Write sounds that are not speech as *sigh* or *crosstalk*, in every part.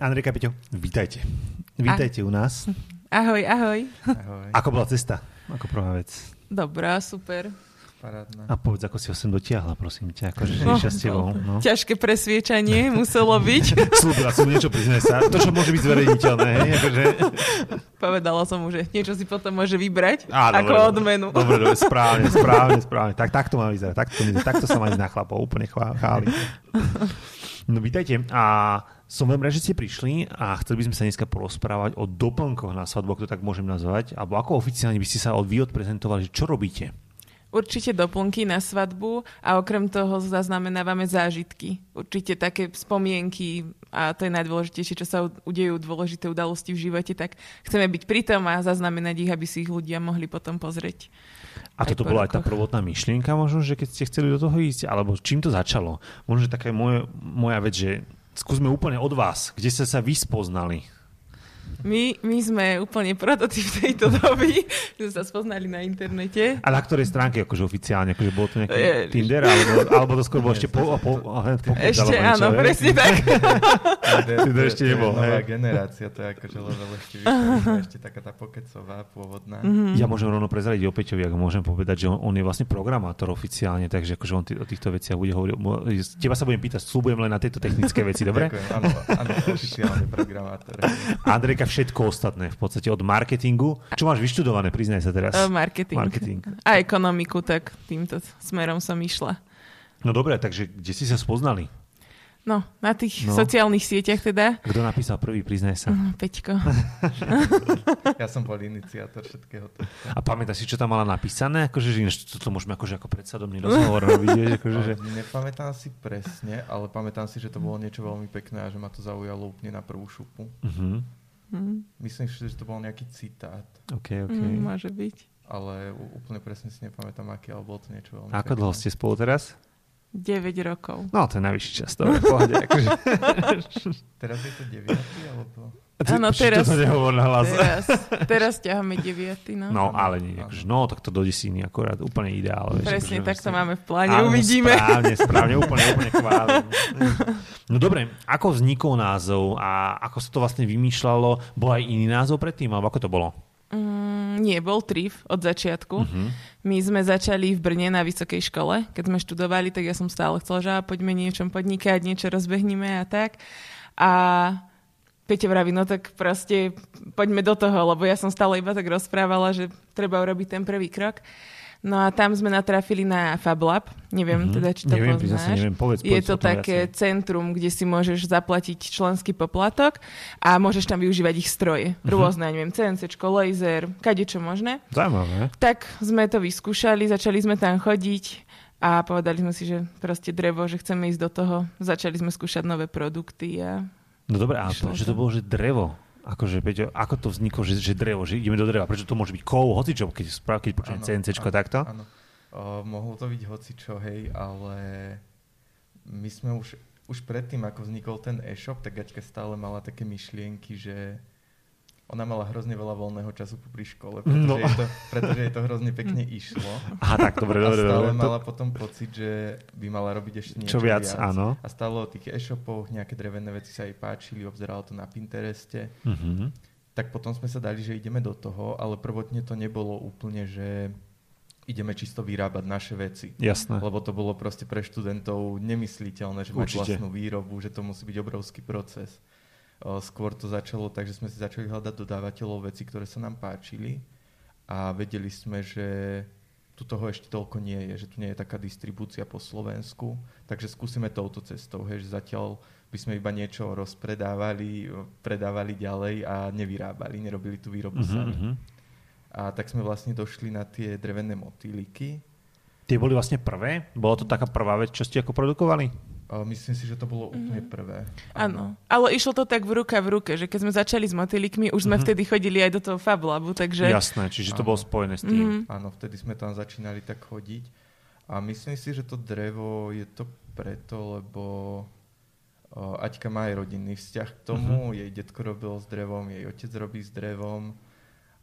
Andrejka, Peťo, vítajte. Vítajte u nás. Ahoj, ahoj. Ahoj. Ako bola cesta? Ako prvá vec. Dobrá, super. Parádna. A povedz, ako si ho sem dotiahla, prosím ťa. Akože, že No. no. s tebou. No. Ťažké presviečanie muselo byť. *laughs* Slúbila som niečo, priznaj sa. To, čo môže byť zverejniteľné. Hej? Akože... Povedala som mu, že niečo si potom môže vybrať Á, ako dobre. odmenu. Dobre, dobre, *laughs* správne, správne, správne. Tak, takto má vyzerať. Takto, takto sa má ísť na chlapov. Úplne chvá- chváli. *laughs* No vítajte. A som veľmi rád, že ste prišli a chceli by sme sa dneska porozprávať o doplnkoch na svadbu, ak to tak môžem nazvať. Alebo ako oficiálne by ste sa od vy odprezentovali, čo robíte? Určite doplnky na svadbu a okrem toho zaznamenávame zážitky. Určite také spomienky a to je najdôležitejšie, čo sa udejú dôležité udalosti v živote, tak chceme byť pritom a zaznamenať ich, aby si ich ľudia mohli potom pozrieť. A toto bola aj tá prvotná myšlienka možno, že keď ste chceli do toho ísť, alebo čím to začalo? Možno, že taká je moje, moja vec, že skúsme úplne od vás, kde ste sa vy spoznali. My, my sme úplne prototyp tejto doby, *laughs* že sme sa spoznali na internete. A na ktorej stránke, akože oficiálne, akože bolo to nejaký Je- Tinder, alebo, alebo to skôr bolo ešte po, po, po, po, Ešte áno, presne tak. To ešte nebol, Nová generácia, to je akože level ešte vyššie, ešte taká tá pokecová, pôvodná. Mhm. Ja môžem rovno prezradiť o Peťovi, ak môžem povedať, že on, on je vlastne programátor oficiálne, takže akože on t- o týchto veciach bude hovoriť. Teba sa budem pýtať, slúbujem len na tieto technické veci, dobre? Ďakujem, áno, áno, oficiálne programátor. Andrejka, všetko ostatné, v podstate od marketingu. Čo máš vyštudované, priznaj sa teraz? Marketing. Marketing. A ekonomiku, tak týmto smerom som išla. No dobre, takže kde si sa spoznali? No, na tých No. no. sociálnych sieťach teda. Kto napísal prvý, priznaj sa. Mm, Peťko. *laughs* *laughs* Ja som bol iniciátor všetkého tohto. A pamätáš si, čo tam mala napísané? Akože, že ináč toto môžeme akože ako predsadomný rozhovor robiť, vieš, *laughs* akože, že... Nepamätám si presne, ale pamätám si, že to bolo niečo veľmi pekné a že ma to zaujalo úplne na prvú šupu. Uh-huh. Mm, Myslím si, že to bol nejaký citát, OK, OK. mm, môže byť. ale úplne presne si nepamätám, aký, ale bolo to niečo veľmi A ako dlho ste spolu teraz? 9 rokov. No, to je najvyšší čas, dobre, pohode. Akože... *laughs* *laughs* Teraz je to 9 alebo... Áno, teraz- To nehovor na hlas. Teraz, *laughs* teraz ťaháme 9. No. No, ale nie, akože, no, tak to do desíny akorát, úplne ideál. Vieš, Presne akože, tak to máme v pláne, Áno, uvidíme. Správne, správne, úplne, úplne *laughs* chválim. No dobre, ako vznikol názov a ako sa to vlastne vymýšľalo? Bol aj iný názov predtým, alebo ako to bolo? Mm, nie, bol TRIF od začiatku. Uh-huh. My sme začali v Brne na vysokej škole. Keď sme študovali, tak ja som stále chcela, že poďme niečom podnikať, niečo rozbehneme a tak. A Peťo vraví, no tak proste poďme do toho, lebo ja som stále iba tak rozprávala, že treba urobiť ten prvý krok. No a tam sme natrafili na FabLab. Neviem Mhm. teda, či to Neviem, poznáš. sa, neviem, povedz, Je povedz to o tom také viacej. centrum, kde si môžeš zaplatiť členský poplatok a môžeš tam využívať ich stroje. Mhm. Rôzne, ja neviem, CNC, laser, kadečo možné. Zaujímavé. Tak sme to vyskúšali, začali sme tam chodiť a povedali sme si, že proste drevo, že chceme ísť do toho. Začali sme skúšať nové produkty a No dobre, a Išlo to, bolo, že drevo. Akože, Peťo, ako to vzniklo, že, že drevo, že ideme do dreva? Prečo to môže byť kov, hocičo, keď, keď počujem CNCčko áno, takto? Áno. O, mohlo to byť hocičo, hej, ale my sme už, už predtým, ako vznikol ten e-shop, tak Gaťka stále mala také myšlienky, že ona mala hrozne veľa voľného času pri škole, pretože, No. jej, to, pretože jej to hrozne pekne išlo. Aha, tak, dobre, a dobre, stále dobre. mala To, potom pocit, že by mala robiť ešte niečo čo viac, áno. A stále o tých e-shopoch, nejaké drevené veci sa jej páčili, obzerala to na Pintereste. Uh-huh. Tak potom sme sa dali, že ideme do toho, ale prvotne to nebolo úplne, že ideme čisto vyrábať naše veci. Jasné. Lebo to bolo proste pre študentov nemysliteľné, že mať Určite. vlastnú výrobu, že to musí byť obrovský proces. Skôr to začalo tak, že sme si začali hľadať dodávateľov veci, ktoré sa nám páčili a vedeli sme, že tu toho ešte toľko nie je, že tu nie je taká distribúcia po Slovensku, takže skúsime touto cestou, hej, že zatiaľ by sme iba niečo rozpredávali, predávali ďalej a nevyrábali, nerobili tú výrobu Uh-huh, sami. uh-huh. A tak sme vlastne došli na tie drevené motýliky. Tie boli vlastne prvé? Bola to taká prvá vec, čo ste ako produkovali? Myslím si, že to bolo úplne Mhm. prvé. áno. Ale išlo to tak v ruka v ruke, že keď sme začali s motýlikmi, už sme Mhm. vtedy chodili aj do toho Fablabu, takže... Jasné, čiže to Áno. bolo spojené s tým. Mhm. Áno, vtedy sme tam začínali tak chodiť. A myslím si, že to drevo je to preto, lebo o, Aťka má aj rodinný vzťah k tomu. Jej detko robil s drevom, jej otec robí s drevom.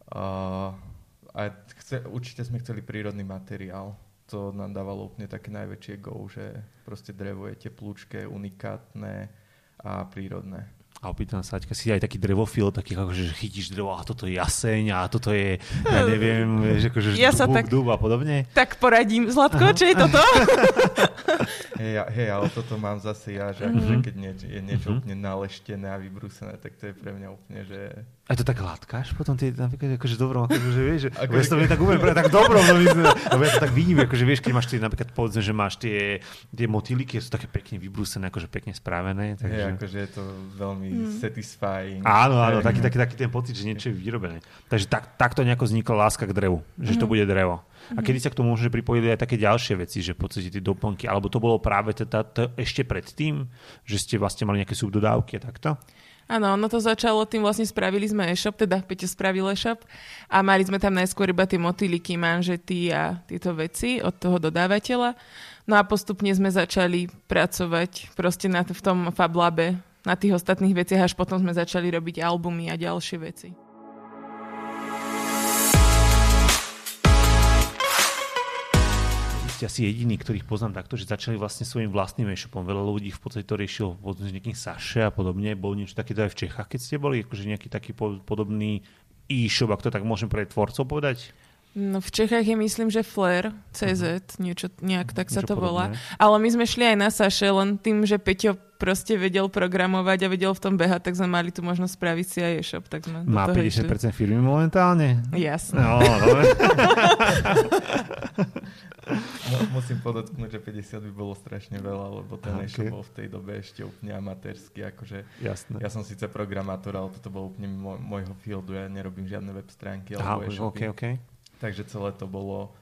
A, a chce, určite sme chceli prírodný materiál. To nám dávalo úplne také najväčšie go, že proste drevo je teplúčké, unikátne a prírodné. A opýtam sa, Aťka, si aj taký drevofil, taký ako, že chytíš drevo a toto je jaseň a toto je, ja neviem, vieš, akože Ja sa dúb, tak- dúb a podobne. Tak poradím. Zlatko, čo je toto? *laughs* Hej, hej, ale toto mám zase ja, že Mhm. akože keď nieč, je niečo úplne naleštené a vybrúsené, tak to je pre mňa úplne, že... A to tak hladkáš potom, ty napríklad akože dobrom, akože vieš, že, Ako- ja viem tak úplne pre, tak dobrom, no, lebo ja to tak vidím, akože vieš, keď máš tie, napríklad povedzme, že máš tie, tie motýliky, sú také pekne vybrúsené, akože pekne spravené, Hej, takže... akože je to veľmi Mhm. satisfying. Áno, áno, taký, taký, taký ten pocit, že niečo je vyrobené. Takže tak, takto nejako vznikla láska k drevu, že to bude drevo. A kedy sa k tomu môže pripojiť aj také ďalšie veci, že v podstate tie doplnky, alebo to bolo práve teda to ešte predtým, že ste vlastne mali nejaké subdodávky a takto? Áno, ono to začalo tým, vlastne spravili sme e-shop, teda Peťo spravil e-shop a mali sme tam najskôr iba tie motýliky, manžety a tieto veci od toho dodávateľa. No a postupne sme začali pracovať proste na, v tom Fablabe, na tých ostatných veciach, až potom sme začali robiť albumy a ďalšie veci. Ste asi jediní, ktorých poznám takto, že začali vlastne svojim vlastným e-shopom. Veľa ľudí v podstate to riešilo s nejakým Saše a podobne. Bol niečo takéto aj v Čechách, keď ste boli? Akože nejaký taký po- podobný e-shop, ak to tak môžem pre tvorcov povedať? No v Čechách je myslím, že Flair, CZ, niečo, nejak tak sa Niečo to volá. podobné. Ale my sme šli aj na Saše, len tým, že Peťo proste vedel programovať a vedel v tom behať, tak sme mali tu možnosť spraviť si aj e-shop. Tak sme Má toho 50% išli. firmy momentálne? Jasné. No, dobre. *laughs* Mu- Musím podotknúť, že 50 by bolo strašne veľa, lebo ten Aha, e-shop ok. bol v tej dobe ešte úplne amatérsky. Akože Jasné. ja som síce programátor, ale toto bolo úplne mimo môjho fieldu. Ja nerobím žiadne web stránky Aha, alebo e-shopy. ok, ok. Takže celé to bolo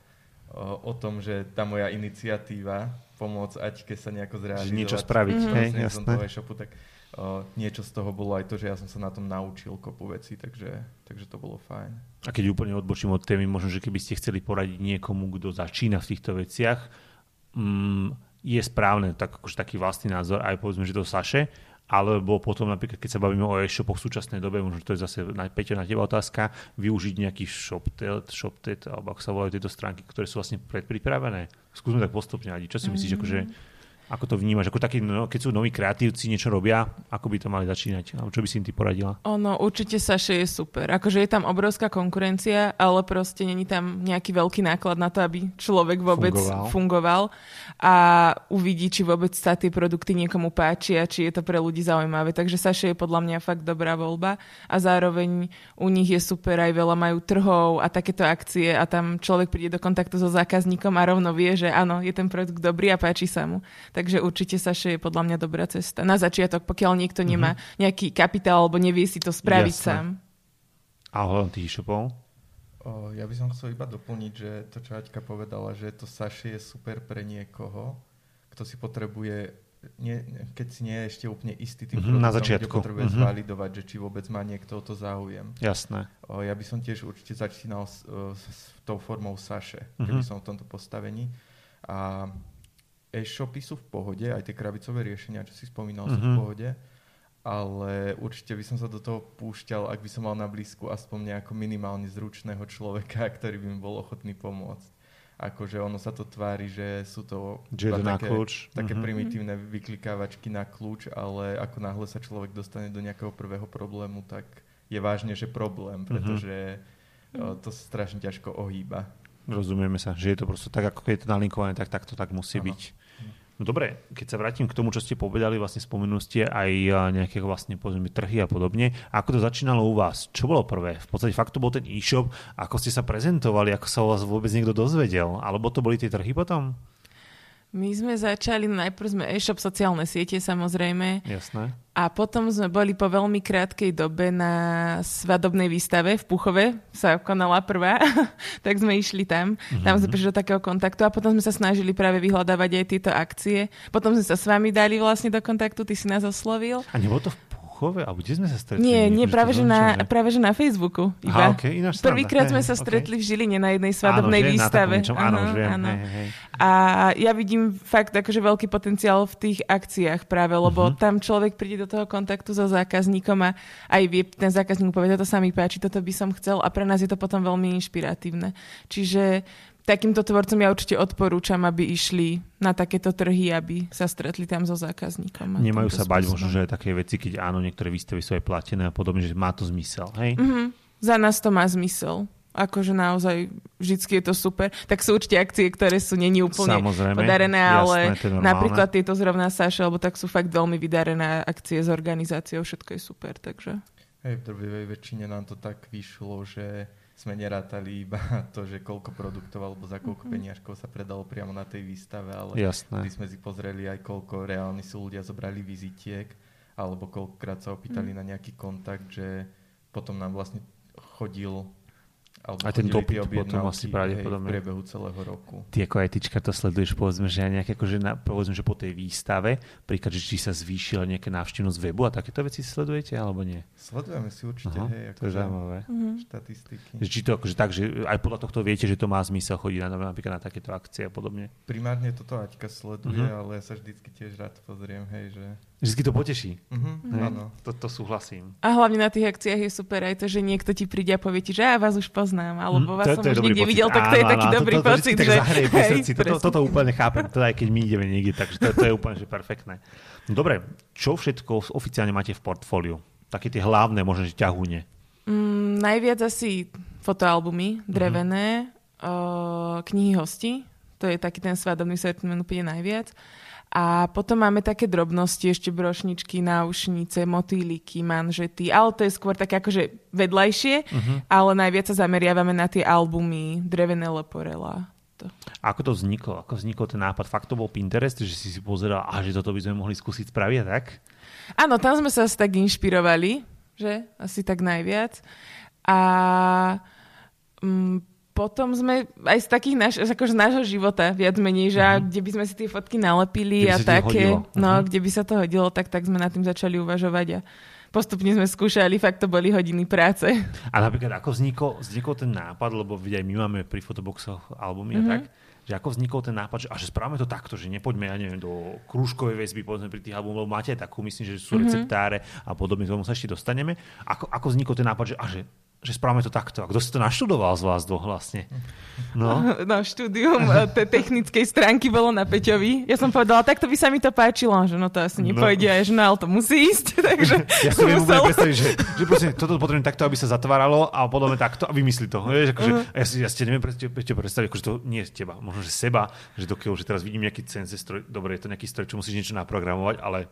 o, o tom, že tá moja iniciatíva pomôcť Aťke sa nejako zrealizovať. Niečo spraviť, Mhm. hej, jasné. toho e-shopu, tak o, niečo z toho bolo aj to, že ja som sa na tom naučil kopu vecí, takže, takže to bolo fajn. A keď úplne odbočím od témy, možno, že keby ste chceli poradiť niekomu, kto začína v týchto veciach, mm, je správne, tak akože taký vlastný názor, aj povedzme, že to Saše, alebo potom napríklad, keď sa bavíme o e-shopoch v súčasnej dobe, možno to je zase na, Peťo, na teba otázka, využiť nejaký ShopTet, ShopTet, alebo ako sa volajú tieto stránky, ktoré sú vlastne predpripravené. Skúsme tak postupne, Adi. Čo si myslíš, Mm. akože, ako to vnímaš? Ako taký, no, keď sú noví kreatívci, niečo robia, ako by to mali začínať? Alebo čo by si im ty poradila? Ono, určite Saše je super. Akože je tam obrovská konkurencia, ale proste není tam nejaký veľký náklad na to, aby človek vôbec Fungoval. fungoval, a uvidí, či vôbec sa tie produkty niekomu páčia, či je to pre ľudí zaujímavé. Takže Saše je podľa mňa fakt dobrá voľba a zároveň u nich je super, aj veľa majú trhov a takéto akcie a tam človek príde do kontaktu so zákazníkom a rovno vie, že áno, je ten produkt dobrý a páči sa mu. Takže určite Saše je podľa mňa dobrá cesta. Na začiatok, pokiaľ niekto nemá nejaký kapitál alebo nevie si to spraviť Jasné. sám. A ohľadom tých e-shopov? Ja by som chcel iba doplniť, že to, čo Aťka povedala, že to Saši je super pre niekoho, kto si potrebuje, nie, keď si nie je ešte úplne istý tým Mhm, na produktom, začiatku. kde potrebuje Mhm. zvalidovať, že či vôbec má niekto o to záujem. Jasné. O, ja by som tiež určite začínal s, o, s, s tou formou Saše, Mhm. keby som v tomto postavení. A e-shopy sú v pohode, aj tie krabicové riešenia, čo si spomínal, sú v Mhm. pohode, ale určite by som sa do toho púšťal, ak by som mal na blízku aspoň nejako minimálne zručného človeka, *laughs* ktorý by mi bol ochotný pomôcť. Akože ono sa to tvári, že sú to Že na také, kľúč. také Mhm. primitívne vyklikávačky na kľúč, ale ako náhle sa človek dostane do nejakého prvého problému, tak je vážne, že problém, pretože o, to sa strašne ťažko ohýba. Rozumieme sa, že je to proste tak, ako keď je to nalinkované, tak takto tak musí Áno. byť. No dobre, keď sa vrátim k tomu, čo ste povedali, vlastne spomenuli ste aj a, nejaké vlastne povedzme trhy a podobne. Ako to začínalo u vás? Čo bolo prvé? V podstate fakt to bol ten e-shop, ako ste sa prezentovali, ako sa o vás vôbec niekto dozvedel? Alebo to boli tie trhy potom? My sme začali, najprv sme e-shop, sociálne siete samozrejme, Jasné. A potom sme boli po veľmi krátkej dobe na svadobnej výstave v Puchove, sa konala prvá, *laughs* tak sme išli tam. Tam sme prišli do takého kontaktu a potom sme sa snažili práve vyhľadávať aj tieto akcie. Potom sme sa s vami dali vlastne do kontaktu, ty si nás oslovil. A nebolo to v Púchove? Alebo kde sme sa stretli? Nie, nie, práve že, na, zaujímavé. práve že na Facebooku. Aha, Iba. okay, ináč. Prvýkrát sme sa okay. stretli v Žiline na jednej svadobnej áno, že, výstave. Niečom, áno, Áno, viem. áno. Hej, hej. A ja vidím fakt akože veľký potenciál v tých akciách práve, lebo uh-huh. tam človek príde do toho kontaktu so zákazníkom a aj vie, ten zákazník povie, toto sa mi páči, toto by som chcel a pre nás je to potom veľmi inšpiratívne. Čiže takýmto tvorcom ja určite odporúčam, aby išli na takéto trhy, aby sa stretli tam so zákazníkom. Nemajú sa bať možno, že také veci, keď áno, niektoré výstavy sú aj platené a podobne, že má to zmysel, hej? Mm-hmm. Za nás to má zmysel akože naozaj vždycky je to super. Tak sú určite akcie, ktoré sú není úplne Samozrejme, podarené, ale jasné, napríklad tieto zrovna Saša, lebo tak sú fakt veľmi vydarené akcie s organizáciou, všetko je super, takže... Hej, v drvivej väčšine nám to tak vyšlo, že sme nerátali iba *laughs* to, že koľko produktov alebo za koľko mm-hmm. peniažkov sa predalo priamo na tej výstave, ale Jasné. sme si pozreli aj koľko reálne si ľudia zobrali vizitiek alebo koľkokrát sa opýtali mm. na nejaký kontakt, že potom nám vlastne chodil alebo a ten dopyt potom asi pravdepodobne. v priebehu celého roku. Ty ako etička to sleduješ, povedzme, že nejaké, akože na, povedzme, že po tej výstave, príklad, že či sa zvýšila nejaká návštevnosť webu a takéto veci sledujete, alebo nie? Sledujeme si určite, Aha, hej, to je zaujímavé. Mhm. štatistiky. Že či to akože tak, že aj podľa tohto viete, že to má zmysel chodiť na, napríklad na takéto akcie a podobne? Primárne toto Aťka sleduje, uh-huh. ale ja sa vždycky tiež rád pozriem, hej, že Vždy to poteší. Uh-huh, áno. To, to súhlasím. A hlavne na tých akciách je super aj to, že niekto ti príde a povie ti, že ja vás už poznám, alebo vás to, som to už niekde pocit. videl, tak to je taký dobrý to, to, pocit. Že... Toto, toto úplne chápem, to aj keď my ideme niekde, takže to, to je úplne že perfektné. No dobre, čo všetko oficiálne máte v portfóliu? Také tie hlavné, možno, že ťahúne. Mm, najviac asi fotoalbumy, drevené, uh-huh. uh, knihy hosti, to je taký ten svadobný sortiment úplne najviac. A potom máme také drobnosti, ešte brošničky, náušnice, motýliky, manžety, ale to je skôr také akože vedľajšie, uh-huh. ale najviac sa zameriavame na tie albumy Drevené leporela. To. Ako to vzniklo? Ako vznikol ten nápad? Fakt to bol Pinterest, že si si pozeral, a že toto by sme mohli skúsiť spraviť, tak? Áno, tam sme sa asi tak inšpirovali, že? Asi tak najviac. A mm, potom sme aj z takých naš, akože z nášho života viac menej, že uh-huh. kde by sme si tie fotky nalepili a také, no, uh-huh. kde by sa to hodilo, tak, tak sme nad tým začali uvažovať a postupne sme skúšali, fakt to boli hodiny práce. A napríklad ako vznikol, vznikol ten nápad, lebo vidíte, aj my máme pri fotoboxoch albumy uh-huh. a mhm. tak, že ako vznikol ten nápad, že, a že správame to takto, že nepoďme, ja neviem, do krúžkovej väzby, povedzme pri tých albumoch, lebo máte takú, myslím, že sú mm-hmm. receptáre a podobne, tomu sa ešte dostaneme. Ako, ako vznikol ten nápad, že, a že že správame to takto. A kto si to naštudoval z vás dvoch vlastne? No, *laughs* no štúdium e, tej technickej stránky bolo na Peťovi. Ja som povedala, takto by sa mi to páčilo, že no to asi nepojde, no. že no, ale to musí ísť. *laughs* Takže *laughs* ja si viem musel... predstaviť, že, že proste, toto potrebujem takto, aby sa zatváralo a podobne takto a vymyslí to. Vieš, akože, uh-huh. ja, si, ja si neviem Peťo predstaviť, akože to nie je teba, možno, že seba, že dokiaľ, že teraz vidím nejaký stroj, dobre, je to nejaký stroj, čo musíš niečo naprogramovať, ale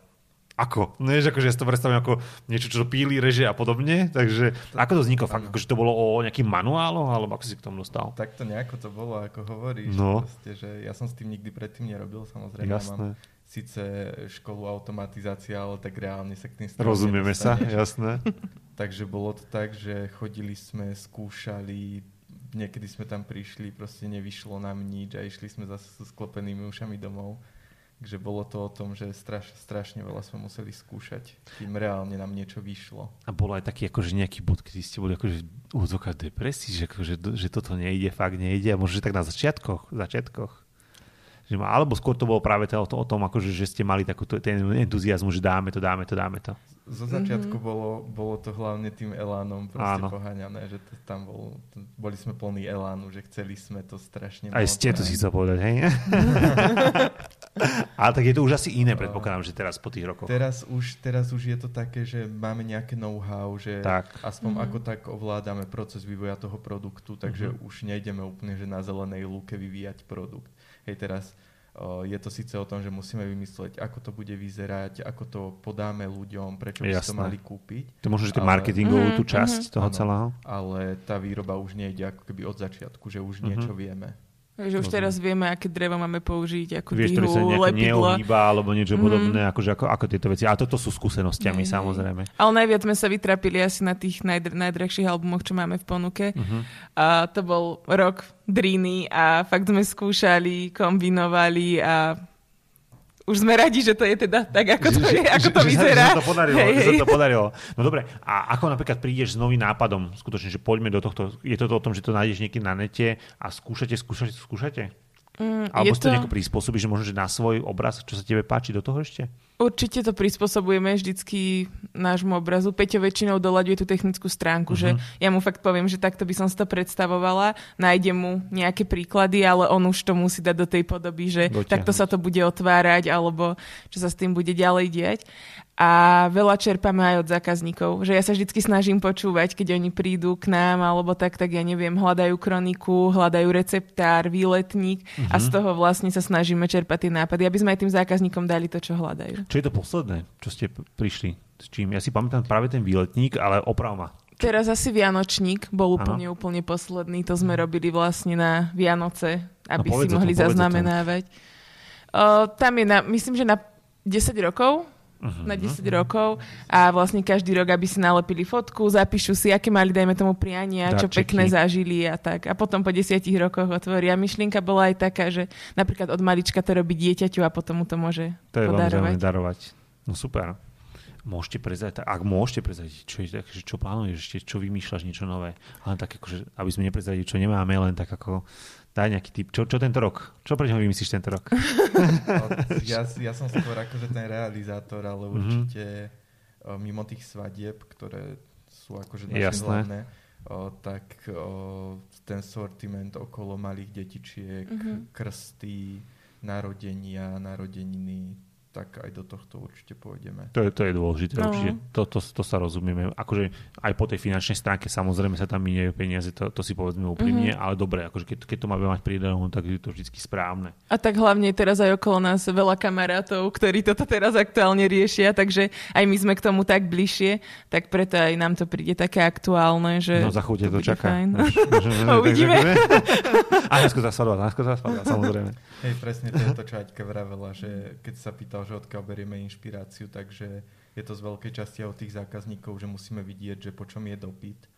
ako? No je, akože ja si to predstavím ako niečo, čo píli, reže a podobne. Takže ako to vzniklo? Fakt, akože to bolo o nejakých manuáloch, alebo ako si k tomu dostal? Tak to nejako to bolo, ako hovoríš. No. Proste, že ja som s tým nikdy predtým nerobil, samozrejme. Jasné. Mám síce školu automatizácia, ale tak reálne sa k tým Rozumieme sa, jasné. *laughs* Takže bolo to tak, že chodili sme, skúšali, niekedy sme tam prišli, proste nevyšlo nám nič a išli sme zase so sklopenými ušami domov. Takže bolo to o tom, že straš, strašne veľa sme museli skúšať, kým reálne nám niečo vyšlo. A bolo aj taký akože nejaký bod, kedy ste boli akože v depresii, že, akože, že toto nejde, fakt nejde a možno, že tak na začiatkoch, začiatkoch. Že ma, alebo skôr to bolo práve to, to o tom, akože, že ste mali takú ten entuziasmus, že dáme to, dáme to, dáme to zo začiatku mm-hmm. bolo, bolo to hlavne tým elánom proste Áno. poháňané, že to, tam bol, to, boli sme plní elánu, že chceli sme to strašne Aj ste to si chcel povedať, hej? *laughs* *laughs* Ale tak je to už asi iné, predpokladám, že teraz po tých rokoch. Teraz už, teraz už je to také, že máme nejaké know-how, že tak. aspoň mm-hmm. ako tak ovládame proces vývoja toho produktu, takže mm-hmm. už nejdeme úplne, že na zelenej lúke vyvíjať produkt. Hej, teraz je to síce o tom, že musíme vymysleť, ako to bude vyzerať, ako to podáme ľuďom, prečo by si to mali kúpiť. To možno, že ale... marketingovú mm-hmm. tú časť mm-hmm. toho ano, celého. Ale tá výroba už nejde ako keby od začiatku, že už mm-hmm. niečo vieme. Že už teraz vieme, aké drevo máme použiť, ako Vieš, dvihu, lepidlo. Neohýba, alebo niečo mm. podobné, akože ako, ako tieto veci. A toto sú skúsenostiami, mm. samozrejme. Ale najviac sme sa vytrapili asi na tých najdr- najdrahších albumoch, čo máme v ponuke. Mm-hmm. A to bol rok dríny a fakt sme skúšali, kombinovali a už sme radi, že to je teda tak, ako to, je, ako to vyzerá. Že, sa to podarilo, hej, hej. Že to podarilo. No dobre, a ako napríklad prídeš s novým nápadom, skutočne, že poďme do tohto, je to o tom, že to nájdeš niekým na nete a skúšate, skúšate, skúšate? Mm, Alebo si to nejako prispôsobíš, že možno, že na svoj obraz, čo sa tebe páči, do toho ešte? Určite to prispôsobujeme vždycky nášmu obrazu. Peťo väčšinou doľaďuje tú technickú stránku, uh-huh. že ja mu fakt poviem, že takto by som si to predstavovala, nájdem mu nejaké príklady, ale on už to musí dať do tej podoby, že Dotiahnuť. takto sa to bude otvárať, alebo čo sa s tým bude ďalej diať a veľa čerpame aj od zákazníkov. Že ja sa vždy snažím počúvať, keď oni prídu k nám, alebo tak, tak ja neviem, hľadajú kroniku, hľadajú receptár, výletník uh-huh. a z mhm. toho vlastne sa snažíme čerpať tie nápady, aby sme aj tým zákazníkom dali to, čo hľadajú. Čo je to posledné, čo ste prišli? S čím? Ja si pamätám práve ten výletník, ale oprav ma. Teraz asi Vianočník bol úplne, ano. úplne posledný. To sme robili vlastne na Vianoce, aby no, si mohli zaznamenávať. Uh, tam je, na, myslím, že na 10 rokov uh-huh. na 10 rokov a vlastne každý rok, aby si nalepili fotku, zapíšu si, aké mali, dajme tomu, priania, čo pekné zažili a tak. A potom po 10 rokoch otvoria. Myšlienka bola aj taká, že napríklad od malička to robí dieťaťu a potom mu to môže to je podarovať. darovať. No super. Môžete prezrať, ak môžete prezrať, čo, je, čo plánuješ ešte, čo vymýšľaš, niečo nové. Len tak, akože, aby sme neprezradili, čo nemáme, len tak ako Daj nejaký typ. Čo, čo tento rok? Čo pre neho vymyslíš tento rok? *laughs* No, ja, ja som skôr akože ten realizátor, ale mhm. určite mm-hmm. mimo tých svadieb, ktoré sú akože naše hlavné, o, tak o, ten sortiment okolo malých detičiek, mm-hmm. krsty, narodenia, narodeniny, tak aj do tohto určite pôjdeme. To je, to je dôležité, no. určite. To, to, to sa rozumieme. Akože aj po tej finančnej stránke samozrejme sa tam minie peniaze, to, to si povedzme úprimne, mm-hmm. ale dobre, akože keď, keď to má mať prídelnú, tak je to vždy správne. A tak hlavne teraz aj okolo nás veľa kamarátov, ktorí toto teraz aktuálne riešia, takže aj my sme k tomu tak bližšie, tak preto aj nám to príde také aktuálne, že No za to, to čaká. *laughs* *laughs* Uvidíme. A svadba, najskôr svadba, samozrejme. Hej, presne to je to, čo Aťka vravela, že keď sa pýtal, že odkiaľ berieme inšpiráciu, takže je to z veľkej časti od tých zákazníkov, že musíme vidieť, že po čom je dopyt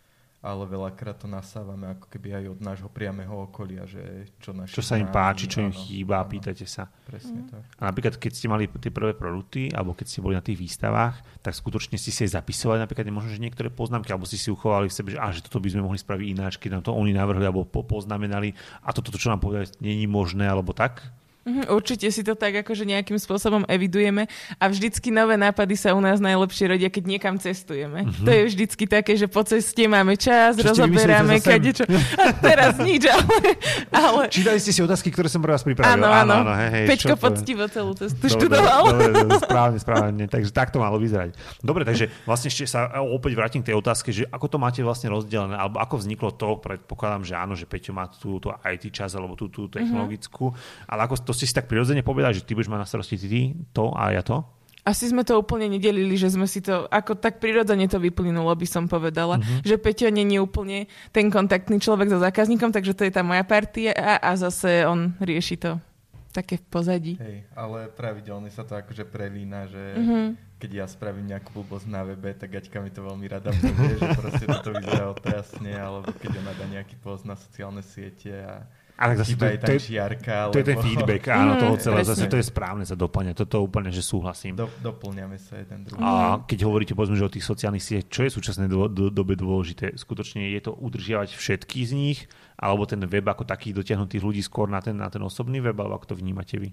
ale veľakrát to nasávame ako keby aj od nášho priameho okolia, že čo naši Čo sa im páči, čo im áno, chýba, áno, pýtate sa. Presne mm. tak. A napríklad, keď ste mali tie prvé produkty, alebo keď ste boli na tých výstavách, tak skutočne si si aj zapisovali napríklad možno, že niektoré poznámky, alebo si si uchovali v sebe, že, á, že toto by sme mohli spraviť ináč, keď nám to oni navrhli, alebo poznamenali a toto, čo nám povedali, není možné, alebo tak? Mhm, určite si to tak akože nejakým spôsobom evidujeme a vždycky nové nápady sa u nás najlepšie rodia, keď niekam cestujeme. Uh-huh. To je vždycky také, že po ceste máme čas, čo rozoberáme kadečo. A teraz nič, ale, ale... Čítali ste si otázky, ktoré som pre vás pripravil. Áno, áno. áno hej, hej, Pečko poctivo celú cestu študoval. Dobre, dobre, správne, správne. Takže tak to malo vyzerať. Dobre, takže vlastne ešte sa opäť vrátim k tej otázke, že ako to máte vlastne rozdelené, alebo ako vzniklo to, predpokladám, že áno, že Peťo má túto IT čas alebo tú, tú technologickú, uh-huh. ale ako to ste si tak prirodzene povedať, že ty budeš mať na starosti ty to a ja to? Asi sme to úplne nedelili, že sme si to, ako tak prirodzene to vyplynulo, by som povedala. Uh-huh. Že Peťo není úplne ten kontaktný človek so zákazníkom, takže to je tá moja partia a, a zase on rieši to také v pozadí. Hej, ale pravidelne sa to akože prelína, že uh-huh. keď ja spravím nejakú blbosť na webe, tak Gaťka mi to veľmi rada povie, že proste toto vyzerá otrasne, alebo keď ona dá nejaký post na sociálne siete a ale zase to, to, je, žiarka, to je ten feedback, áno, toho celého. Zase to je správne sa doplňa. Toto úplne, že súhlasím. Do, doplňame sa jeden druhý. A keď hovoríte povedzme, že o tých sociálnych sieťach, čo je v súčasnej do, do, dobe dôležité? Skutočne je to udržiavať všetky z nich, alebo ten web ako takých dotiahnutých ľudí skôr na ten, na ten osobný web, alebo ako to vnímate vy?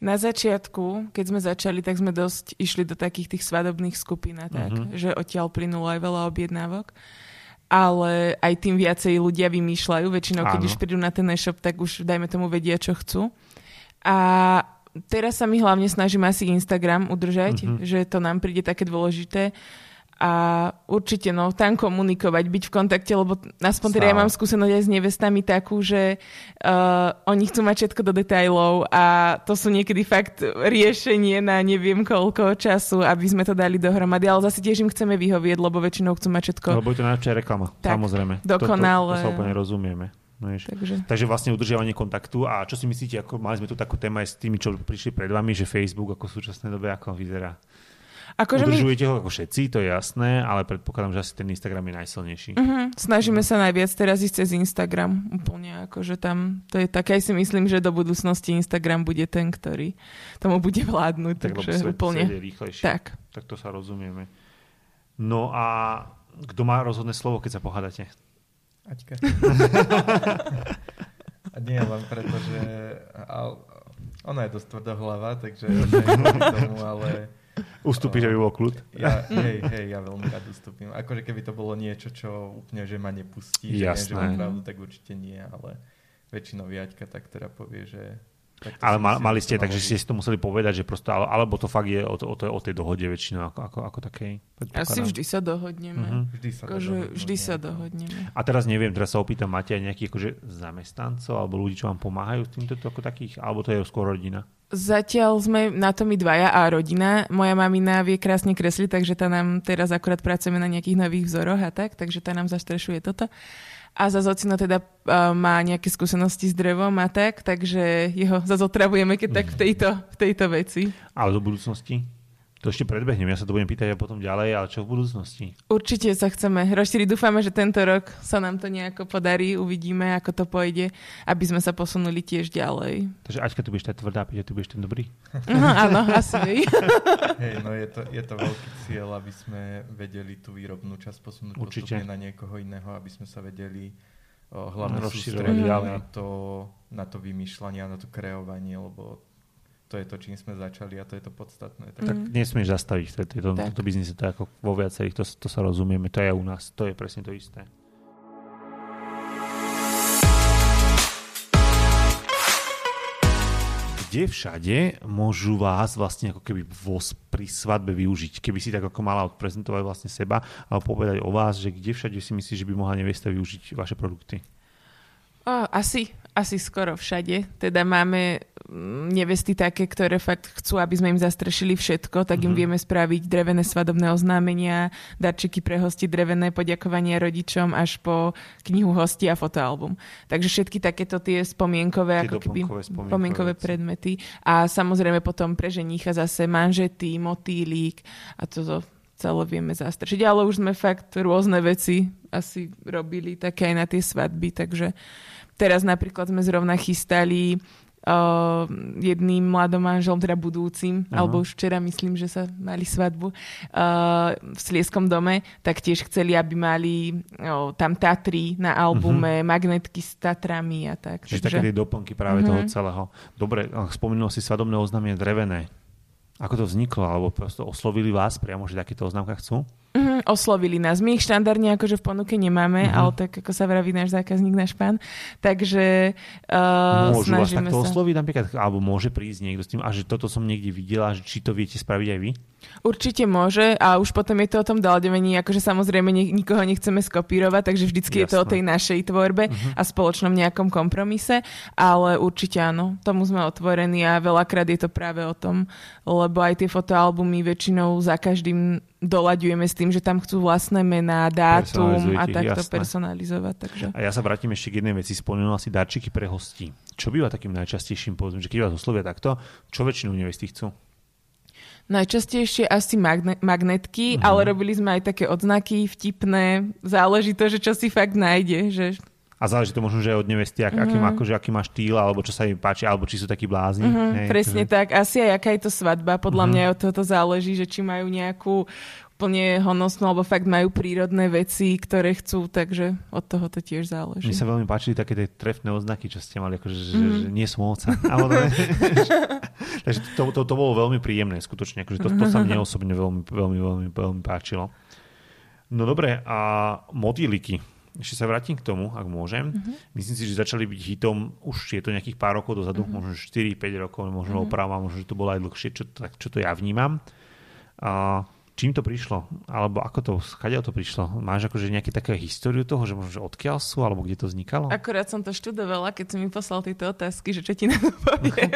Na začiatku, keď sme začali, tak sme dosť išli do takých tých svadobných skupín a tak, uh-huh. že odtiaľ plynulo aj veľa objednávok ale aj tým viacej ľudia vymýšľajú. Väčšinou, keď Áno. už prídu na ten e-shop, tak už, dajme tomu, vedia, čo chcú. A teraz sa my hlavne snažíme asi Instagram udržať, mm-hmm. že to nám príde také dôležité a určite no, tam komunikovať, byť v kontakte, lebo aspoň teda ja mám skúsenosť aj s nevestami takú, že uh, oni chcú mať všetko do detajlov a to sú niekedy fakt riešenie na neviem koľko času, aby sme to dali dohromady, ale zase tiež im chceme vyhovieť, lebo väčšinou chcú mať všetko. Lebo je to najlepšia reklama, tak, samozrejme. Dokonale. To, to, to sa úplne rozumieme. No Takže. Takže vlastne udržiavanie kontaktu. A čo si myslíte, ako mali sme tu takú tému aj s tými, čo prišli pred vami, že Facebook ako v súčasnej dobe, ako vyzerá? Akože Udržujete my... ho ako všetci, to je jasné, ale predpokladám, že asi ten Instagram je najsilnejší. Uh-huh. Snažíme sa najviac teraz ísť cez Instagram. Úplne akože tam, to je tak, aj si myslím, že do budúcnosti Instagram bude ten, ktorý tomu bude vládnuť. Tak, takže svet, úplne. Svet je rýchlejšie. Tak. Tak to sa rozumieme. No a kto má rozhodné slovo, keď sa pohádate? Aťka. A nie len preto, že ona je dosť tvrdohlava, takže *laughs* tomu, ale... Ustúpiš, aby bol kľud? Ja, hej, hej, ja veľmi rád ustúpim. Akože keby to bolo niečo, čo úplne, že ma nepustí, Jasné. že, nie, že mám pravdu, tak určite nie, ale väčšinou Jaďka tak teda povie, že ale ma, mali ste, takže ste si to museli povedať, že prosto, alebo to fakt je o, to, o, to, o tej dohode väčšinou ako, ako, ako takej? Asi vždy sa dohodneme. Uh-huh. Vždy sa, akože, dohodneme, vždy sa dohodneme. A teraz neviem, teraz sa opýtam, máte aj nejakých akože zamestnancov alebo ľudí, čo vám pomáhajú s týmto ako takých, alebo to je skôr rodina? Zatiaľ sme na to my dvaja a rodina. Moja mamina vie krásne kresliť, takže tá nám teraz akurát pracujeme na nejakých nových vzoroch a tak, takže tá nám zastrešuje toto a za Zocino teda uh, má nejaké skúsenosti s drevom a tak, takže jeho zazotravujeme keď tak v tejto, v tejto veci. Ale do budúcnosti? To ešte predbehnem, ja sa to budem pýtať a potom ďalej, ale čo v budúcnosti? Určite sa chceme rozšíriť. Dúfame, že tento rok sa nám to nejako podarí, uvidíme, ako to pôjde, aby sme sa posunuli tiež ďalej. Takže Aťka, tu budeš tá tvrdá, Peťa, tu budeš ten dobrý? No, áno, asi. *laughs* Hej, no je to, je to veľký cieľ, aby sme vedeli tú výrobnú časť posunúť Určite. postupne na niekoho iného, aby sme sa vedeli o, hlavne sústrediť na to, na to vymýšľanie a na to kreovanie, lebo to je to, čím sme začali a to je to podstatné. Tak, tak nesmieš zastaviť v tomto, tomto biznise, to je ako vo viacerých, to, to sa rozumieme, to je u nás, to je presne to isté. Kde všade môžu vás vlastne ako keby voz pri svadbe využiť? Keby si tak ako mala odprezentovať vlastne seba alebo povedať o vás, že kde všade si myslíš, že by mohla nevesta využiť vaše produkty? O, asi, asi skoro všade. Teda máme mm, nevesty také, ktoré fakt chcú, aby sme im zastrešili všetko, tak im mm-hmm. vieme spraviť drevené svadobné oznámenia, darčeky pre hosti, drevené poďakovania rodičom až po knihu hosti a fotoalbum. Takže všetky takéto tie spomienkové, tie ako keby spomienkové, spomienkové predmety. A samozrejme potom pre ženícha zase manžety, motýlík a toto celé vieme zastršiť. Ale už sme fakt rôzne veci asi robili také aj na tie svadby, takže Teraz napríklad sme zrovna chystali uh, jedným mladom manželom, teda budúcim, uh-huh. alebo už včera myslím, že sa mali svadbu uh, v Slieskom dome, tak tiež chceli, aby mali uh, tam Tatry na albume, uh-huh. magnetky s Tatrami a tak. Čiže takže... také tie doplnky práve uh-huh. toho celého. Dobre, spomínal si svadobné oznámenie drevené. Ako to vzniklo? Alebo prosto oslovili vás priamo, že takéto oznámka chcú? Mm, oslovili nás. My ich štandardne akože v ponuke nemáme, mm-hmm. ale tak ako sa vraví náš zákazník, náš pán. Takže uh, Môžu vás takto sa... osloviť napríklad? Alebo môže prísť niekto s tým, a že toto som niekde videla, že či to viete spraviť aj vy? Určite môže a už potom je to o tom doľadení, akože samozrejme nikoho nechceme skopírovať, takže vždycky Jasné. je to o tej našej tvorbe uh-huh. a spoločnom nejakom kompromise, ale určite áno, tomu sme otvorení a veľakrát je to práve o tom, lebo aj tie fotoalbumy väčšinou za každým doľaďujeme s tým, že tam chcú vlastné mená, dátum a takto jasné. personalizovať. Takže. A ja sa vrátim ešte k jednej veci. Spomínala si darčeky pre hostí. Čo býva takým najčastejším, povedzme, že keď vás oslovia takto, čo väčšinu nevesty chcú? Najčastejšie asi magne- magnetky, uh-huh. ale robili sme aj také odznaky vtipné. Záleží to, že čo si fakt nájde. Že... A záleží to možno, že od nevesty, ak, uh-huh. aký, má, akože, aký má štýl, alebo čo sa im páči, alebo či sú takí blázni. Uh-huh, hej, presne takže... tak. Asi aj aká je to svadba. Podľa uh-huh. mňa od toho záleží, že či majú nejakú úplne honosnú, alebo fakt majú prírodné veci, ktoré chcú, takže od toho to tiež záleží. Mne sa veľmi páčili také tie trefné oznaky, čo ste mali, akože, že, mm-hmm. že nie som ovca. *laughs* takže to, to, to bolo veľmi príjemné, skutočne. Akože to, to sa mne osobne veľmi, veľmi, veľmi, veľmi páčilo. No dobre, a modíliky. Ešte sa vrátim k tomu, ak môžem. Mm-hmm. Myslím si, že začali byť hitom, už je to nejakých pár rokov dozadu, mm-hmm. možno 4-5 rokov, možno mm-hmm. oprava, možno, že to bolo aj dlhšie, čo, tak, čo to ja vnímam. A Čím to prišlo? Alebo ako to, chadiaľ to prišlo? Máš akože nejaké také históriu toho, že možno odkiaľ sú, alebo kde to vznikalo? Akorát som to študovala, keď si mi poslal tieto otázky, že čo ti na to *laughs* poviem.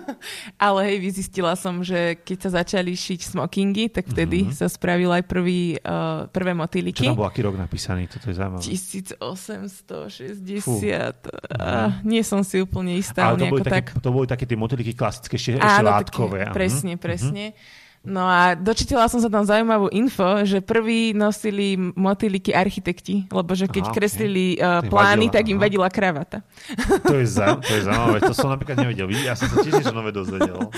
*laughs* Ale hej, vyzistila som, že keď sa začali šiť smokingy, tak vtedy mm-hmm. sa spravil aj prvý, uh, prvé motýliky. Čo tam bol aký rok napísaný? Toto je zaujímavé. 1860. Uh, nie som si úplne istá. Ale to boli, také, tak... to boli také tie motýliky klasické, ešte, ešte látkové. Také, presne, presne. Mm-hmm. No a dočítala som sa tam zaujímavú info, že prví nosili motýliky architekti, lebo že keď Aha, kreslili uh, plány, vadila, tak im aha. vadila kravata. *laughs* To je, za, to je zaujímavé, to som napríklad nevedel. Ja som sa tiež niečo nové dozvedel.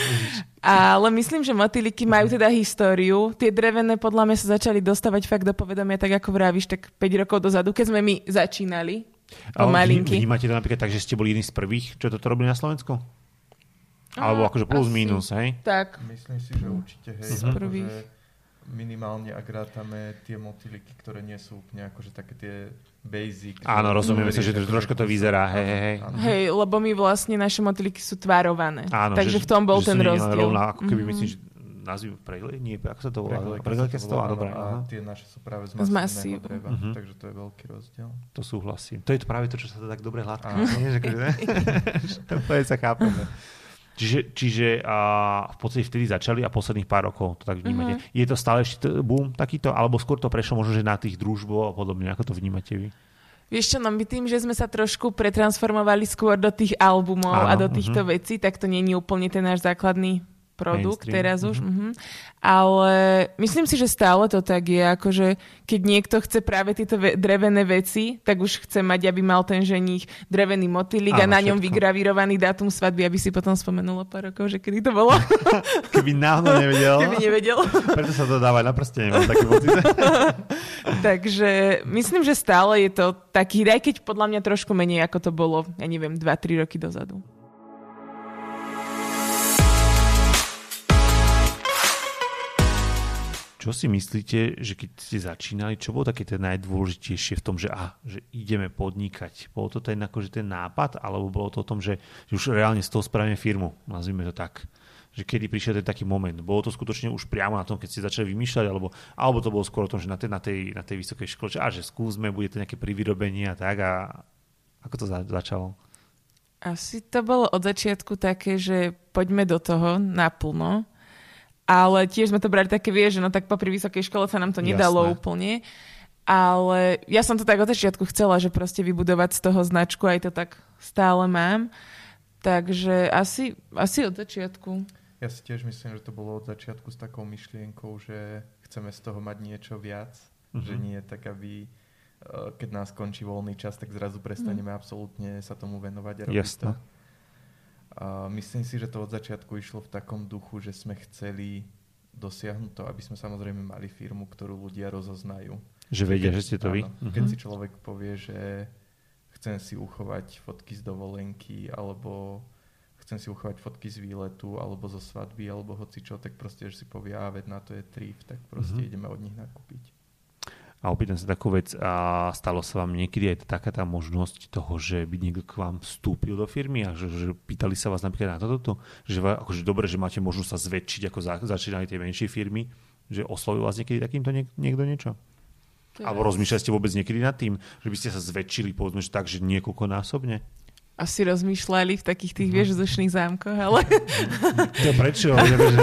Ale myslím, že motýliky majú teda históriu. Tie drevené podľa mňa sa začali dostávať fakt do povedomia, tak ako vravíš, tak 5 rokov dozadu, keď sme my začínali Pomalinky. Vnímate to napríklad tak, že ste boli jedni z prvých, čo toto robili na Slovensku? Alebo akože plus asi. minus, hej? Tak, Myslím si, že určite, hej, Z akože prvých. minimálne ak rátame tie motýliky, ktoré nie sú úplne akože také tie basic. Áno, rozumieme sa, že to akože troška to vyzerá, hej, hej, hej. Hej, lebo my vlastne naše motýliky sú tvarované. Áno, Takže že- v tom bol že ten rozdiel. Rovná, ako keby Mhm. myslím, že nazvím pregle, nie, ako sa to volá? Dobre. áno, aha. A tie naše sú práve z masívneho dreva, Mhm. takže to je veľký rozdiel. To súhlasím. To je to práve to, čo sa to tak dobre hladká. Áno. Nie, že akože- to je sa chápeme. Čiže, čiže a v podstate vtedy začali a posledných pár rokov to tak vnímate. Mhm. Je to stále ešte boom takýto, alebo skôr to prešlo možno, že na tých družbov a podobne, ako to vnímate vy? Vieš čo, no my tým, že sme sa trošku pretransformovali skôr do tých albumov Áno, a do týchto mhm. vecí, tak to je úplne ten náš základný produkt Mainstream, teraz už. mhm. mhm. Ale myslím si, že stále to tak je, akože keď niekto chce práve tieto ve- drevené veci, tak už chce mať, aby mal ten ženích drevený motýlik a na ňom všetko. vygravírovaný dátum svadby, aby si potom spomenulo pár rokov, že kedy to bolo, *laughs* Keby náhodou nevedel, keby nevedel. preto sa to dáva na prstenie, mám taký pocit. *laughs* Takže myslím, že stále je to taký, aj keď podľa mňa trošku menej, ako to bolo, ja neviem, 2-3 roky dozadu. Čo si myslíte, že keď ste začínali, čo bolo také tie najdôležitejšie v tom, že, ah, že ideme podnikať? Bolo to ten, akože ten nápad, alebo bolo to o tom, že, že už reálne z toho spravíme firmu, nazvime to tak? Že kedy prišiel ten taký moment? Bolo to skutočne už priamo na tom, keď ste začali vymýšľať, alebo, alebo to bolo skôr o tom, že na tej, na tej, na tej vysokej škole, že, a, že skúsme, bude to nejaké privyrobenie a tak a ako to za, začalo? Asi to bolo od začiatku také, že poďme do toho naplno. Ale tiež sme to brali také, vieš, že no tak popri vysokej škole sa nám to nedalo Jasné. úplne. Ale ja som to tak od začiatku chcela, že proste vybudovať z toho značku, aj to tak stále mám. Takže asi, asi od začiatku. Ja si tiež myslím, že to bolo od začiatku s takou myšlienkou, že chceme z toho mať niečo viac, Mhm. že nie tak, aby eh, keď nás končí voľný čas, tak zrazu prestaneme absolútne sa tomu venovať a robiť Jasné. to. Myslím si, že to od začiatku išlo v takom duchu, že sme chceli dosiahnuť to, aby sme samozrejme mali firmu, ktorú ľudia rozoznajú. Že vedia, Keď- že ste to vy? áno, Keď Mhm. si človek povie, že chcem si uchovať fotky z dovolenky, alebo chcem si uchovať fotky z výletu, alebo zo svadby, alebo hoci čo, tak proste, že si povie, a veď na to je trif, tak proste Mhm. ideme od nich nakúpiť. A opýtam sa takú vec, a stalo sa vám niekedy aj taká tá možnosť toho, že by niekto k vám vstúpil do firmy a že, že pýtali sa vás napríklad na toto? Že akože dobre, že máte možnosť sa zväčšiť, ako za, začínali tie menšie firmy, že oslovil vás niekedy takýmto niek- niekto niečo? Alebo rozmýšľali ste vôbec niekedy nad tým, že by ste sa zväčšili, povedzme, že tak, že niekoľkonásobne? Asi rozmýšľali v takých tých, vieš, vzdušných zámkoch, ale To prečo?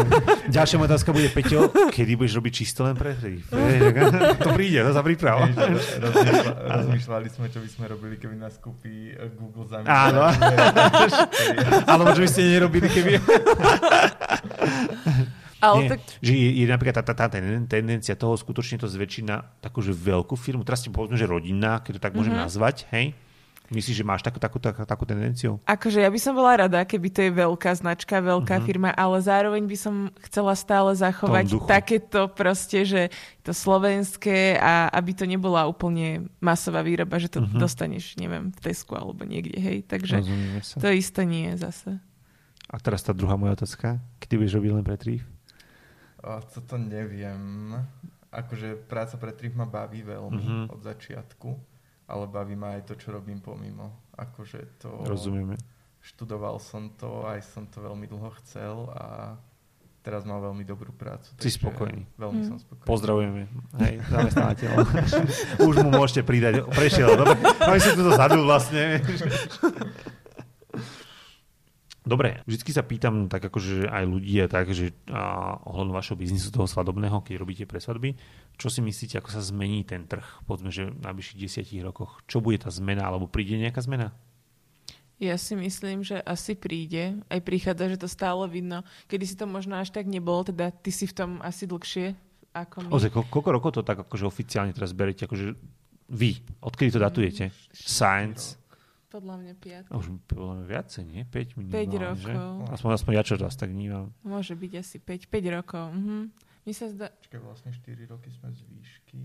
*laughs* Ďalšia moja otázka bude, Peťo, kedy budeš robiť čisto len pre hry? *laughs* To príde, to sa. Rozmýšľa, rozmýšľali sme, čo by sme robili, keby nás kúpi eh, Google za Áno. *laughs* Alebo čo by ste nerobili, keby... ale Nie, tak že je, je napríklad tá, tá, tá ten- tendencia toho skutočne to zväčšiť na takú, že veľkú firmu. Teraz ti povedzme, že rodinná, keď to tak môžem Mhm. nazvať, hej? Myslíš, že máš takú, takú, takú, takú tendenciu? Akože ja by som bola rada, keby to je veľká značka, veľká Mhm. firma, ale zároveň by som chcela stále zachovať takéto proste, že to slovenské a aby to nebola úplne masová výroba, že to Mhm. dostaneš, neviem, v Tesku alebo niekde, hej. Takže to isté nie je zase. A teraz tá druhá moja otázka. Kedy budeš robiť len pre? A toto neviem. Akože práca pre trif ma baví veľmi Mhm. od začiatku, ale baví ma aj to, čo robím pomimo. Akože to... Rozumieme. Študoval som to, aj som to veľmi dlho chcel a teraz mám veľmi dobrú prácu. Si spokojný. Veľmi Mm. som spokojný. Pozdravujeme. Hej, zamestnávateľ. *laughs* Už mu môžete pridať. Prešiel, dobre. No si tu to zabil vlastne. *laughs* Dobre, vždycky sa pýtam tak akože aj ľudí a tak, že a, ohľadom vašho biznisu toho svadobného, keď robíte pre svadby, čo si myslíte, ako sa zmení ten trh, povedzme, že v najbližších desiatich rokoch? Čo bude tá zmena, alebo príde nejaká zmena? Ja si myslím, že asi príde. Aj prichádza, že to stále vidno. Kedy si to možno až tak nebolo, teda ty si v tom asi dlhšie ako my. Ozaj, ko- koľko rokov to tak akože oficiálne teraz berete, akože vy, odkedy to datujete? Science. Podľa mňa piat. A už podľa mňa viacej, nie? 5 minút. 5 rokov. Aspoň, aspoň ja čo raz tak vnímam. Môže byť asi 5, 5 rokov. Mhm. Mi sa zdá... Počkaj, vlastne 4 roky sme z výšky,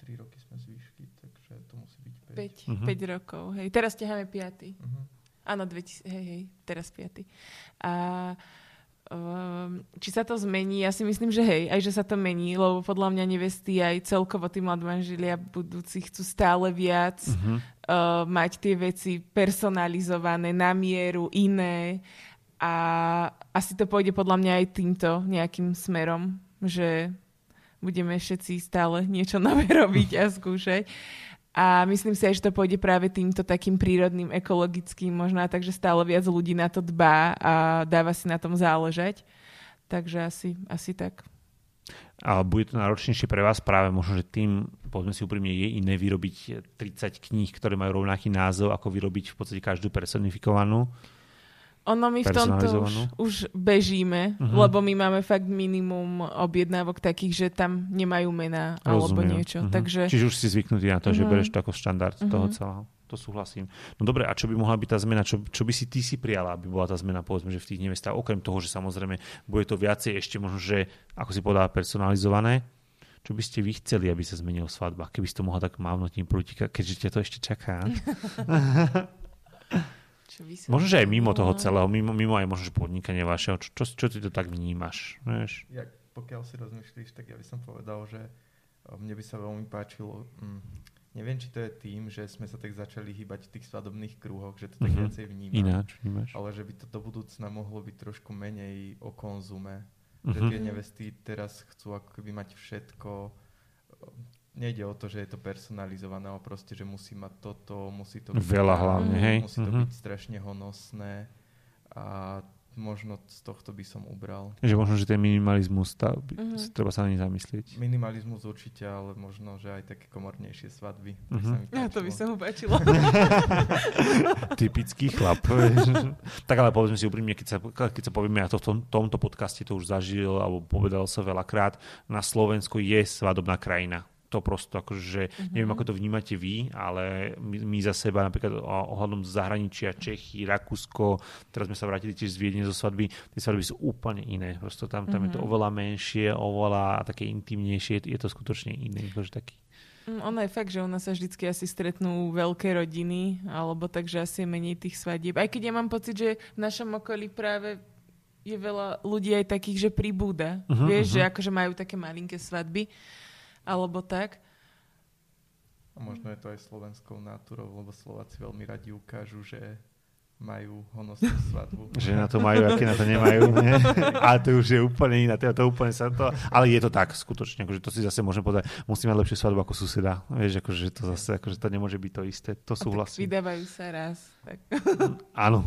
3 roky sme z výšky, takže to musí byť 5, uh-huh. 5 rokov. Hej. Teraz ťaháme 5. Uh-huh. Áno, 2000, hej, hej, teraz 5. A um, či sa to zmení? Ja si myslím, že hej, aj že sa to mení, lebo podľa mňa nevesty aj celkovo tí mladmanžilia budúci chcú stále viac uh-huh. uh, mať tie veci personalizované, na mieru, iné a asi to pôjde podľa mňa aj týmto nejakým smerom, že budeme všetci stále niečo *laughs* nové robiť a skúšať. A myslím si aj, že to pôjde práve týmto takým prírodným, ekologickým možno, takže stále viac ľudí na to dbá a dáva si na tom záležať. Takže asi, asi tak. Ale bude to náročnejšie pre vás práve možno, že tým, povedzme si úprimne, je iné vyrobiť 30 kníh, ktoré majú rovnaký názov, ako vyrobiť v podstate každú personifikovanú. Ono my v tomto už, už bežíme, uh-huh. lebo my máme fakt minimum objednávok takých, že tam nemajú mená alebo niečo. Uh-huh. Takže... Čiže už si zvyknutý na to, uh-huh. že bereš to ako štandard uh-huh. toho celého. To súhlasím. No dobre, a čo by mohla byť tá zmena? Čo, čo by si ty si prijala, aby bola tá zmena, povedzme, že v tých nevestách? Okrem toho, že samozrejme bude to viacej ešte možno, že ako si povedala, personalizované, čo by ste vy chceli, aby sa zmenil svadba? Keby si to mohla tak mávnuť tým prútika, keďže ťa to ešte čaká. *laughs* Čo možno, že aj mimo toho celého, mimo, mimo aj možno, že podnikanie vašeho, čo, čo, čo ty to tak vnímaš? Vieš? Ja, pokiaľ si rozmýšľaš, tak ja by som povedal, že mne by sa veľmi páčilo, mm, neviem, či to je tým, že sme sa tak začali hýbať v tých svadobných krúhoch, že to tak mm-hmm. viacej vnímam. Ináč vnímaš. Ale že by to do budúcna mohlo byť trošku menej o konzume. Mm-hmm. Že tie nevesty teraz chcú ako keby mať všetko, nejde o to, že je to personalizované, ale proste, že musí mať toto, musí to byť... Veľa hlavne, hej. Musí to mm-hmm. byť strašne honosné a možno z tohto by som ubral. Že možno, že ten minimalizmus, tá, mm-hmm. treba sa na ne zamyslieť. Minimalizmus určite, ale možno, že aj také komornejšie svadby. Mm-hmm. Ja, to by sa mu páčilo. *laughs* Typický chlap. *laughs* tak ale povedzme si úprimne, keď sa, keď sa povieme, ja to v tom, tomto podcaste to už zažil, alebo povedal sa veľakrát, na Slovensku je svadobná krajina to prosto, akože mm-hmm. neviem, ako to vnímate vy, ale my, my za seba napríklad ohľadom zahraničia, Čechy, Rakúsko, teraz sme sa vrátili tiež z Viedne zo svadby, tie svadby sú úplne iné, prosto tam, tam mm-hmm. je to mhm. oveľa menšie, oveľa také intimnejšie, je to skutočne iné, akože taký. Mm, ono je fakt, že u nás sa vždycky asi stretnú veľké rodiny, alebo takže asi menej tých svadieb. Aj keď ja mám pocit, že v našom okolí práve je veľa ľudí aj takých, že pribúda. Uh-huh, Vieš, uh-huh. že akože majú také malinké svadby alebo tak. A možno je to aj slovenskou náturou, lebo Slováci veľmi radi ukážu, že majú honosnú svadbu. *laughs* že na to majú, aké na to nemajú. Nie? *laughs* Ale to už je úplne. To, to úplne sa to... Ale je to tak, skutočne. Akože to si zase môžem povedať. Musí mať lepšiu svadbu ako suseda. Vieš, akože to zase, akože to nemôže byť to isté. To súhlasím. vydávajú sa raz. Tak. *laughs* Áno.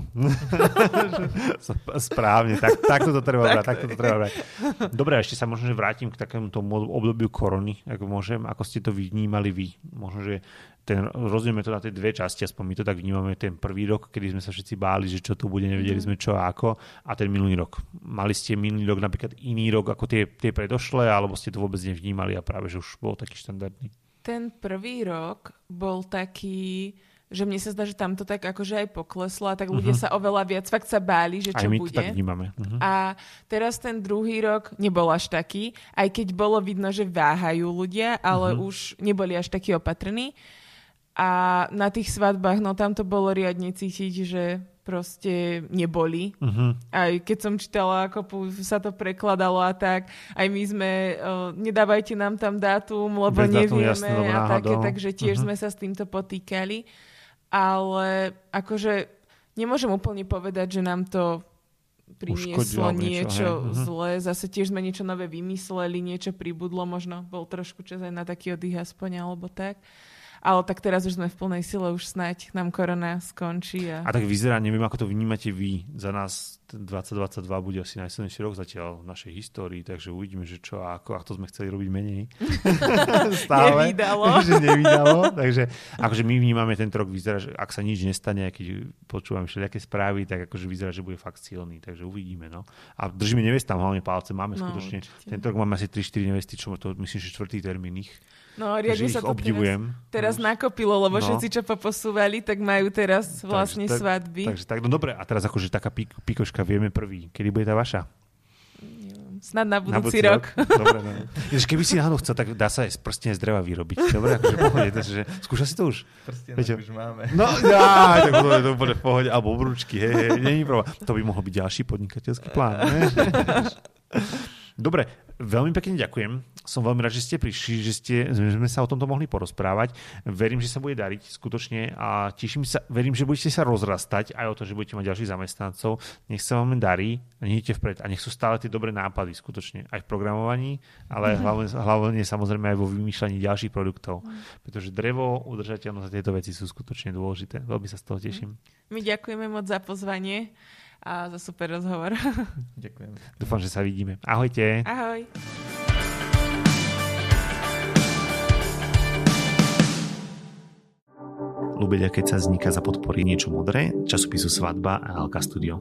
Správne. Tak, takto to treba brať. Takto to treba brať. Dobre, ešte sa možno že vrátim k takému tomu obdobiu korony, ako môžem. Ako ste to vnímali vy? Možno, že ten, rozdielme to na tie dve časti, aspoň my to tak vnímame, ten prvý rok, kedy sme sa všetci báli, že čo tu bude, nevedeli mm. sme čo a ako, a ten minulý rok. Mali ste minulý rok napríklad iný rok ako tie, tie predošlé, alebo ste to vôbec nevnímali a práve, že už bol taký štandardný? Ten prvý rok bol taký, že mne sa zdá, že tam to tak akože aj pokleslo a tak ľudia uh-huh. sa oveľa viac fakt sa báli, že čo aj my bude. To tak vnímame. Uh-huh. A teraz ten druhý rok nebol až taký, aj keď bolo vidno, že váhajú ľudia, ale uh-huh. už neboli až takí opatrní. A na tých svadbách, no tam to bolo riadne cítiť, že proste neboli. Uh-huh. Aj keď som čítala, ako sa to prekladalo a tak, aj my sme, uh, nedávajte nám tam dátum, lebo Bez nevieme jasné, a také, takže tiež uh-huh. sme sa s týmto potýkali. Ale akože nemôžem úplne povedať, že nám to prinieslo niečo, niečo mhm. zlé. Zase tiež sme niečo nové vymysleli, niečo pribudlo, možno bol trošku čas aj na taký oddych aspoň, alebo tak. Ale tak teraz už sme v plnej sile, už snať nám korona skončí. A... a tak vyzerá, neviem, ako to vnímate vy. Za nás 2022 bude asi najsilnejší rok zatiaľ v našej histórii, takže uvidíme, že čo a ako. A to sme chceli robiť menej. *laughs* Stále. Nevydalo. *laughs* že nevydalo. takže akože my vnímame tento rok, vyzerá, že ak sa nič nestane, keď počúvam všelijaké správy, tak akože vyzerá, že bude fakt silný. Takže uvidíme. No. A držíme nevestám hlavne palce. Máme no, skutočne. Určite. Tento rok máme asi 3-4 nevesty, čo to myslím, že čtvrtý termín ich. No, riadne sa to obdivujem. teraz, teraz nakopilo, lebo no. všetci, čo poposúvali, tak majú teraz vlastne takže, svadby. Takže tak, no dobre, a teraz akože taká pík, píkoška, vieme prvý. Kedy bude tá vaša? snad na budúci, na budúci rok. rok. Dobre, no. Jež, keby si náhodou chcel, tak dá sa aj prstenie z dreva vyrobiť. Dobre, akože pohode, takže skúša si to už? Prstenie už máme. No, ja, tak to, to bude v pohode, alebo obručky, hej, hej, není problém. To by mohol byť ďalší podnikateľský plán. Ne? *laughs* Dobre, veľmi pekne ďakujem. Som veľmi rád, že ste prišli, že, ste, že sme sa o tomto mohli porozprávať. Verím, že sa bude dariť skutočne a teším sa, verím, že budete sa rozrastať aj o to, že budete mať ďalších zamestnancov. Nech sa vám darí, nejdete vpred a nech sú stále tie dobré nápady skutočne aj v programovaní, ale mm-hmm. hlavne, hlavne samozrejme aj vo vymýšľaní ďalších produktov. Mm. Pretože drevo, udržateľnosť a tieto veci sú skutočne dôležité. Veľmi sa z toho teším. My ďakujeme moc za pozvanie a za super rozhovor. *laughs* Ďakujem. Dúfam, že sa vidíme. Ahojte. Ahoj. Lubeľa, keď sa vzniká za podpory niečo modré, časopisu Svadba a Alka Studio.